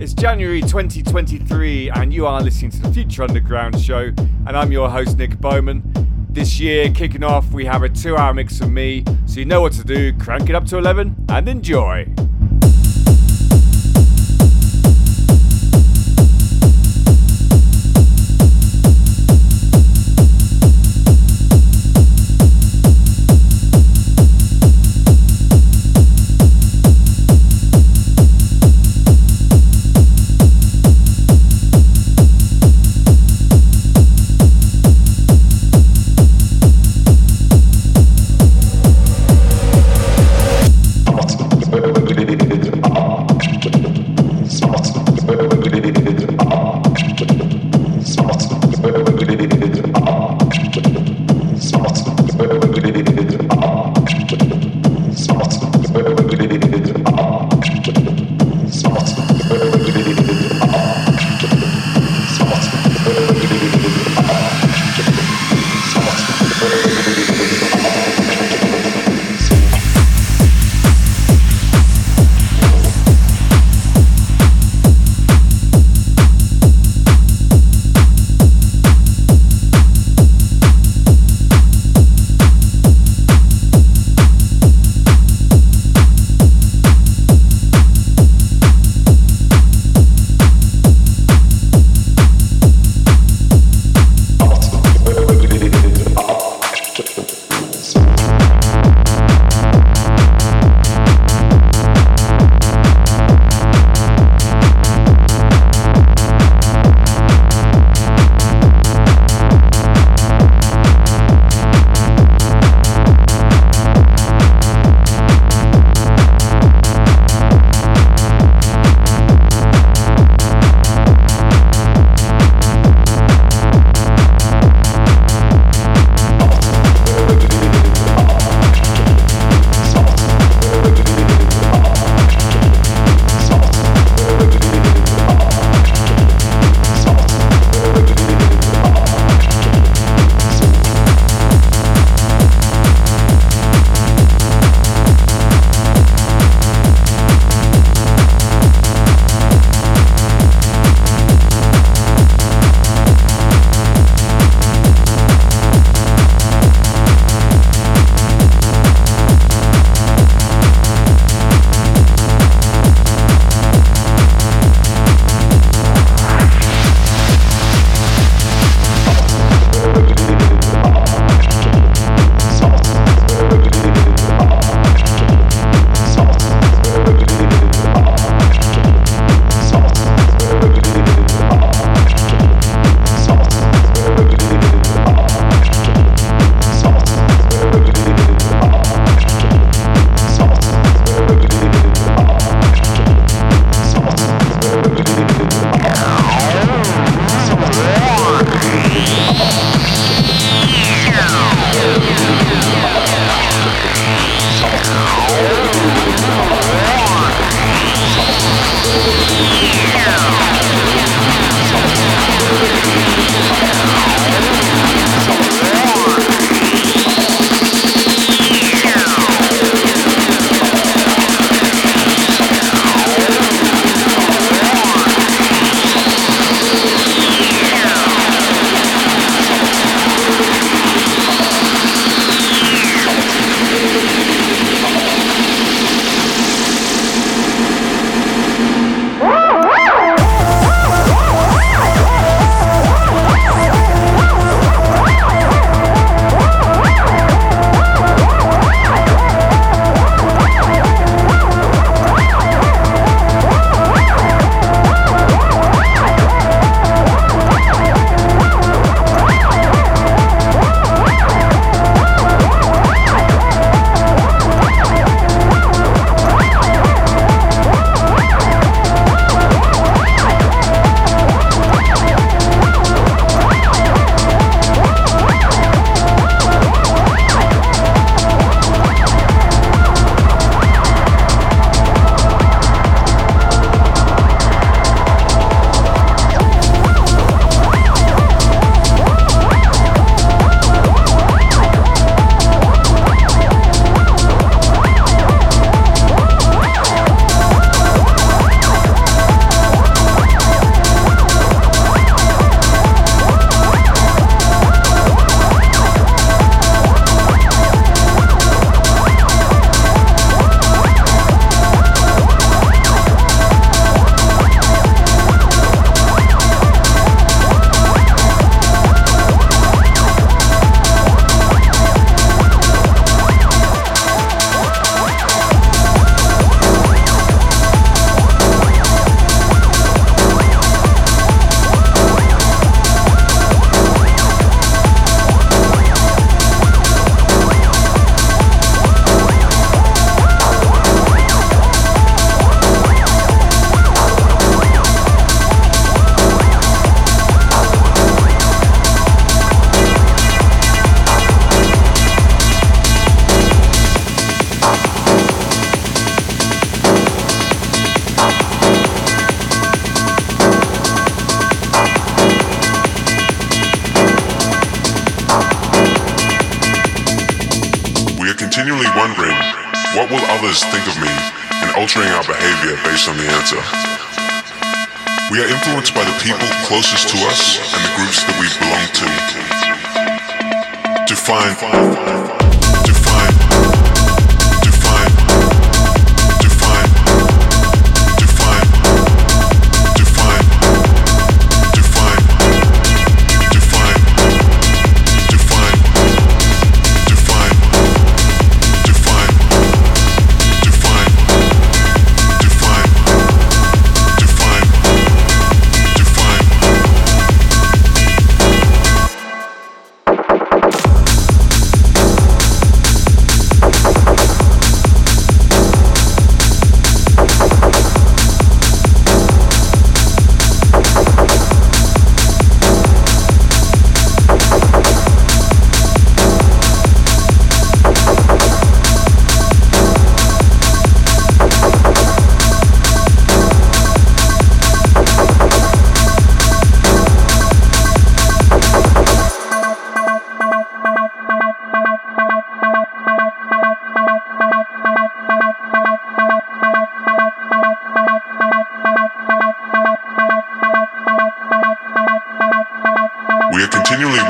It's January 2023, and you are listening to the Future Underground show, and I'm your host, Nick Bowman. This year, kicking off, we have a two hour mix of me, so you know what to do. Crank it up to 11 and enjoy.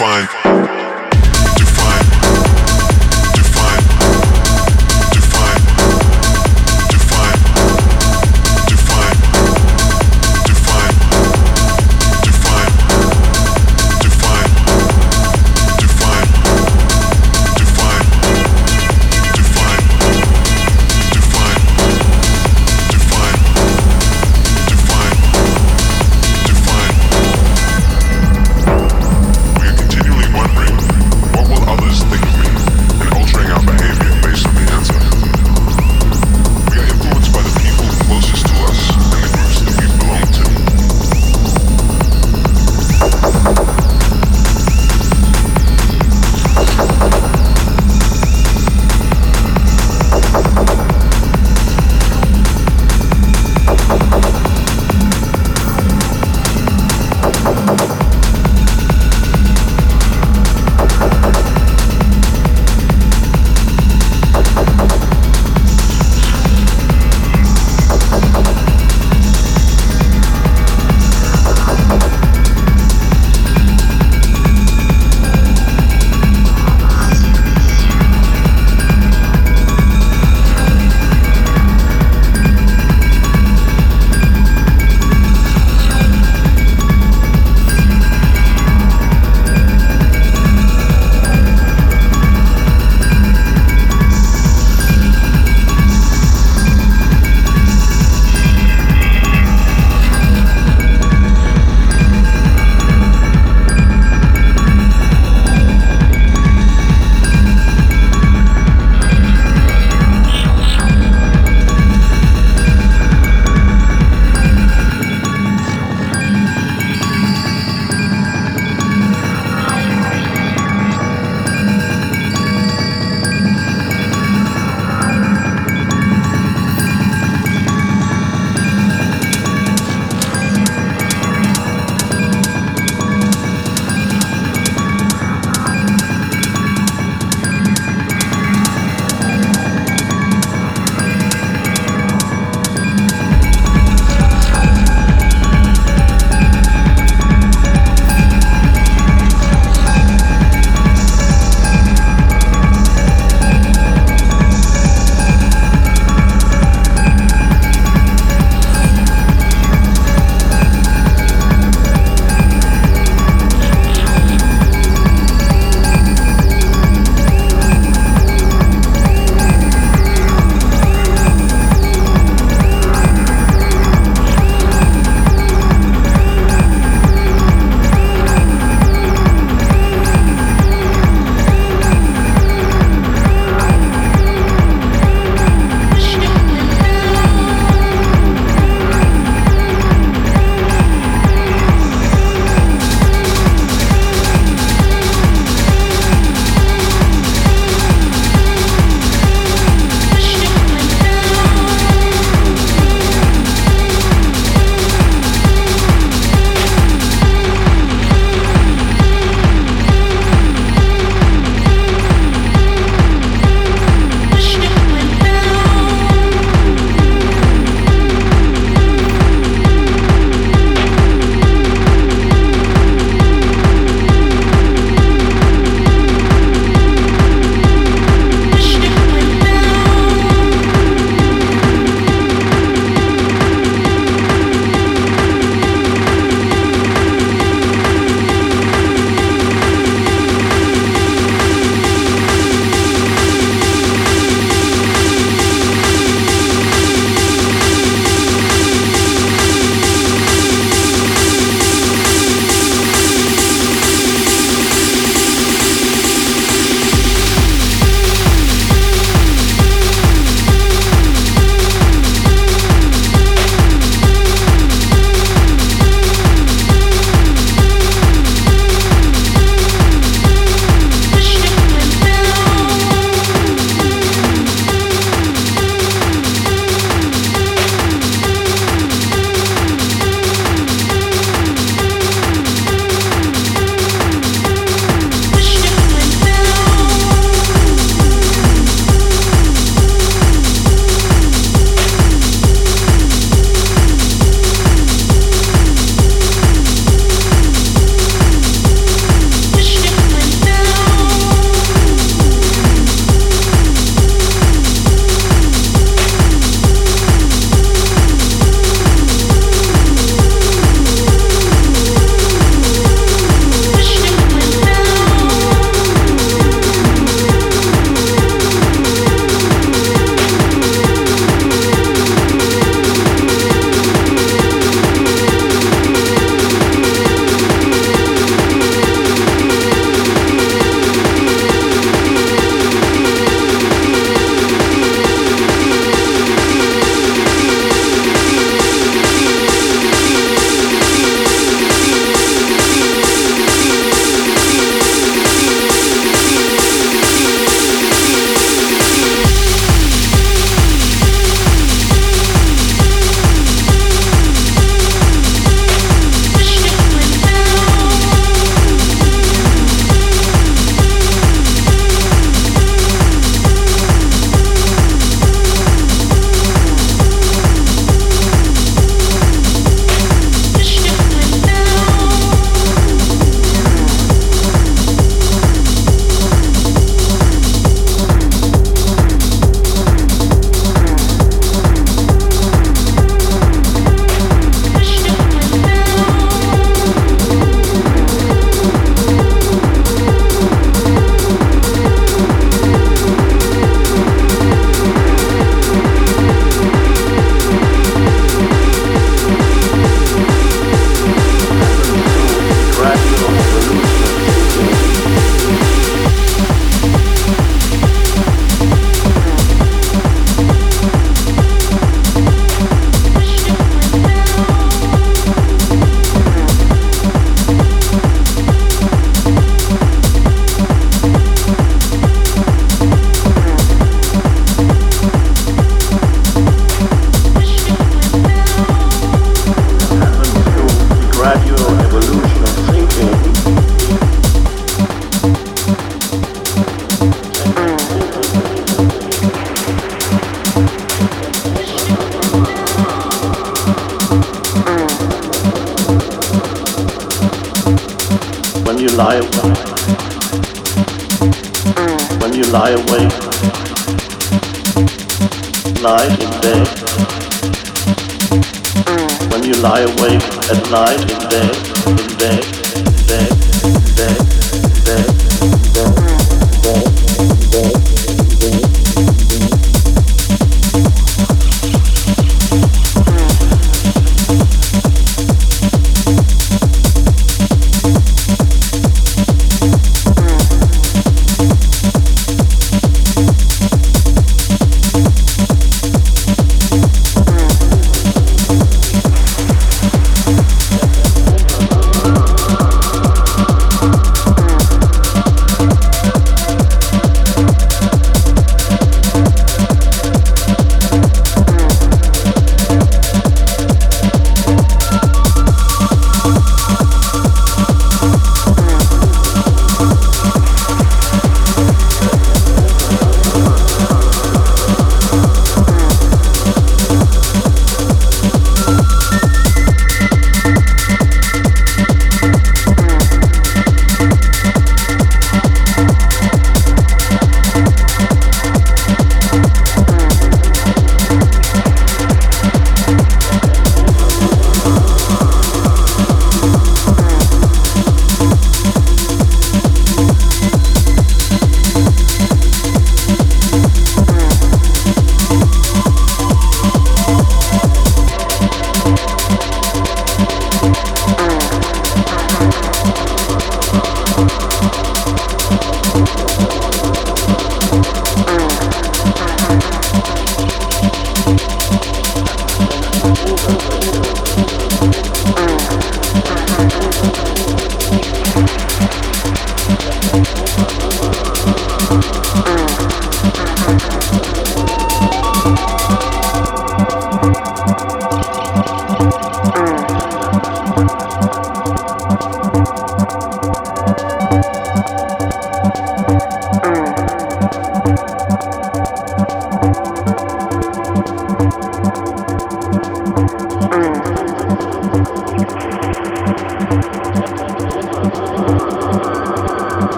We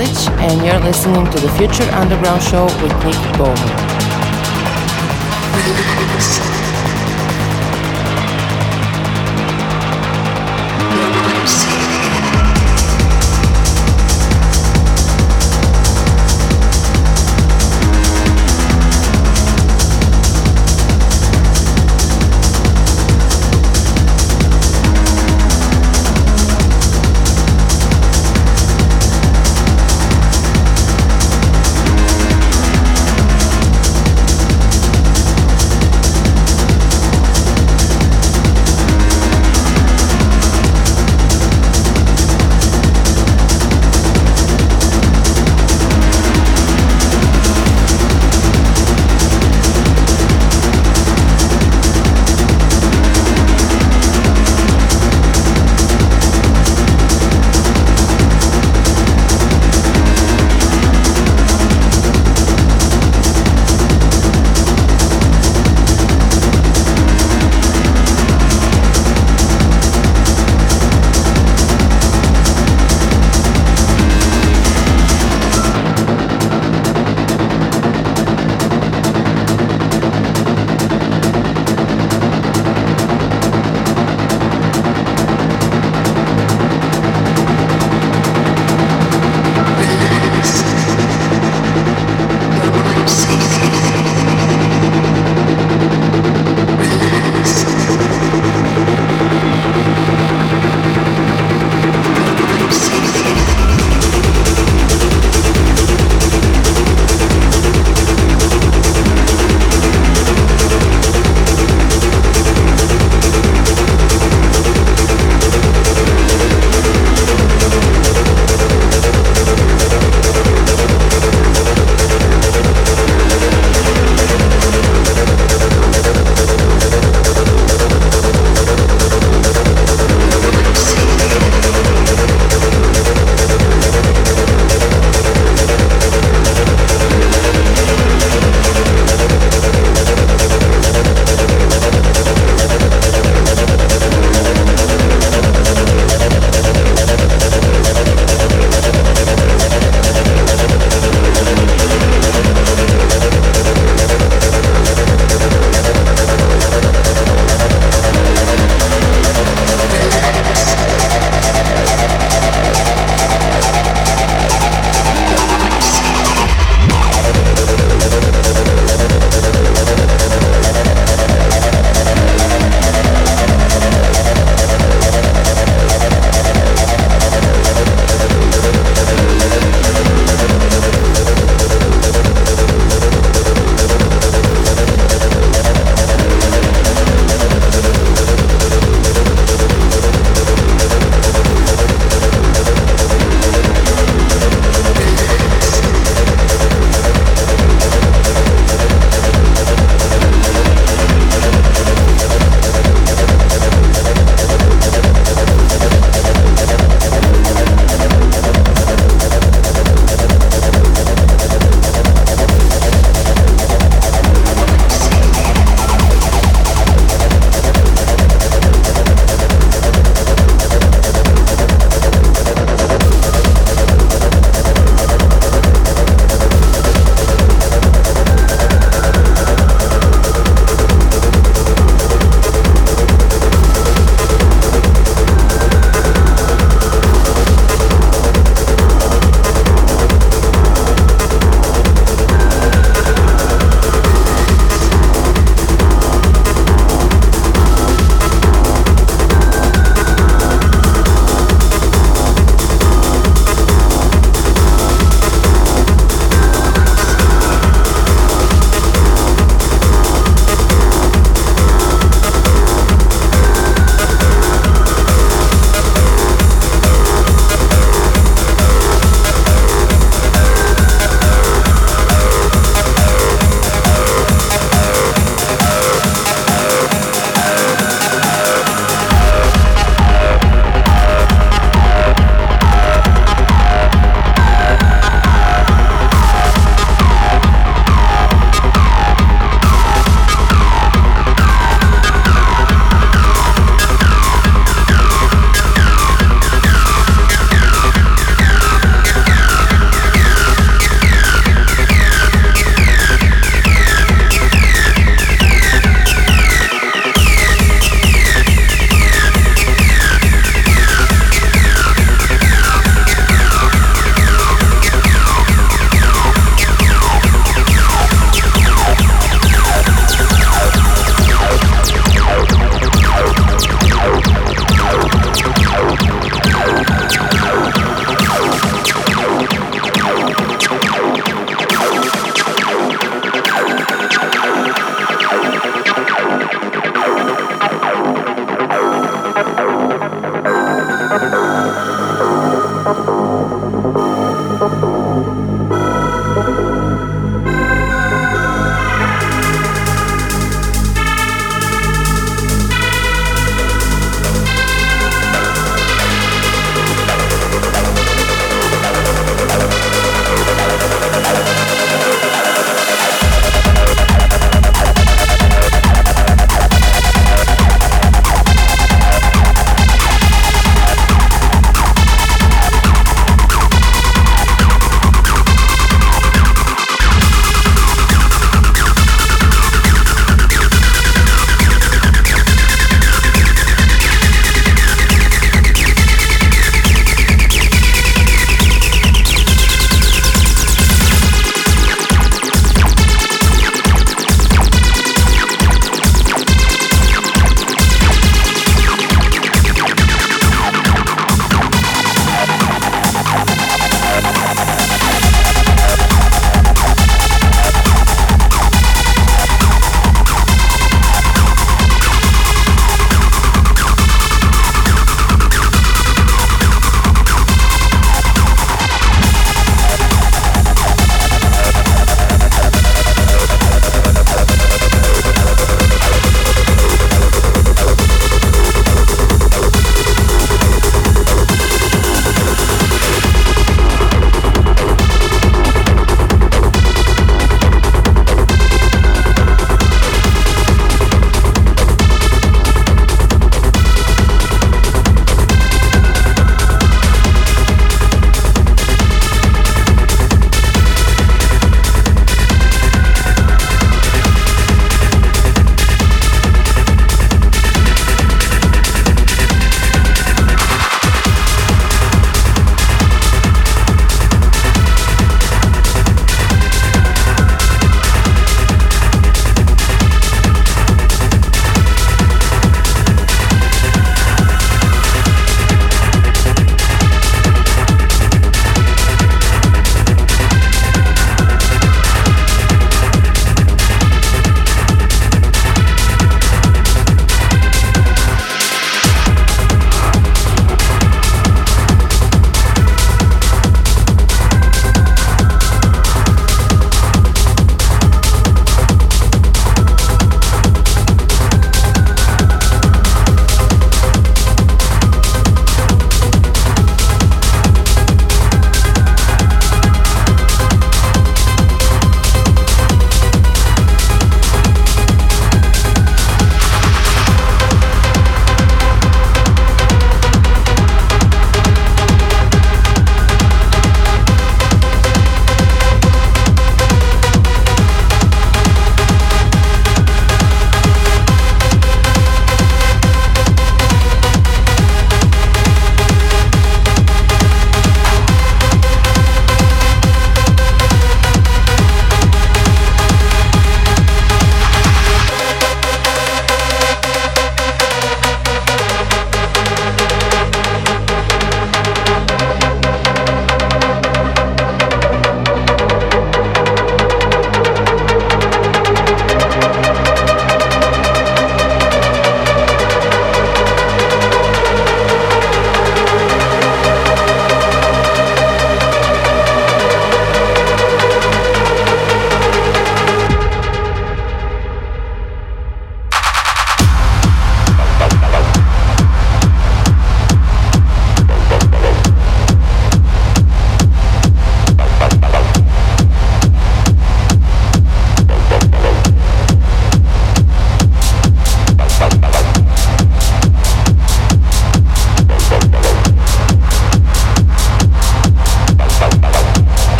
And you're listening to the Future Underground Show with Nick Bowman.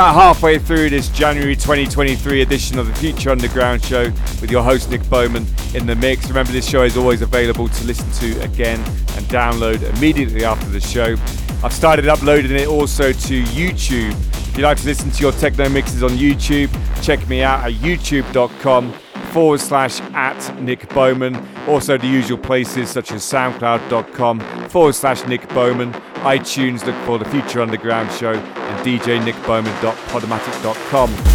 About halfway through this January 2023 edition of the Future Underground Show with your host Nick Bowman in the mix. Remember, this show is always available to listen to again and download immediately after the show. I've started uploading it also to YouTube. If you'd like to listen to your techno mixes on YouTube, check me out at youtube.com forward slash at Nick Bowman. Also, the usual places such as soundcloud.com forward slash Nick Bowman. iTunes, look for the Future Underground Show, and djnickbowman.podomatic.com.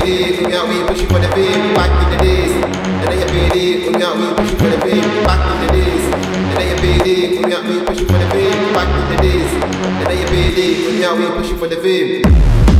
beat we out, for the beat, back in the days. And they beat we for the beat, back in the days. And they beat we for the beat, back in the days. And they beat we out, we for the beat.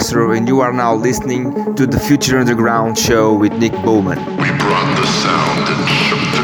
And you are now listening to the Future Underground show with Nick Bowman. We brought the sound and shook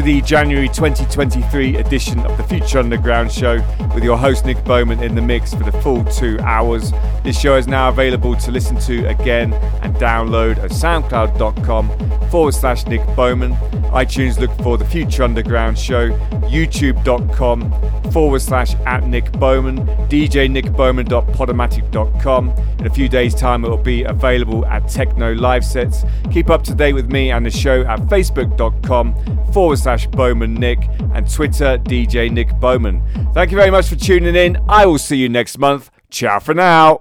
to the January 2023 edition of the Future Underground show with your host Nick Bowman in the mix for the full two hours. This show is now available to listen to again and download at soundcloud.com forward slash Nick Bowman. iTunes look for the Future Underground show, youtube.com forward slash at Nick Bowman, djnickbowman.podomatic.com. In a few days' time, it will be available at Techno Live Sets. Keep up to date with me and the show at facebook.com forward slash Bowman Nick and Twitter DJ Nick Bowman. Thank you very much for tuning in. I will see you next month. Ciao for now.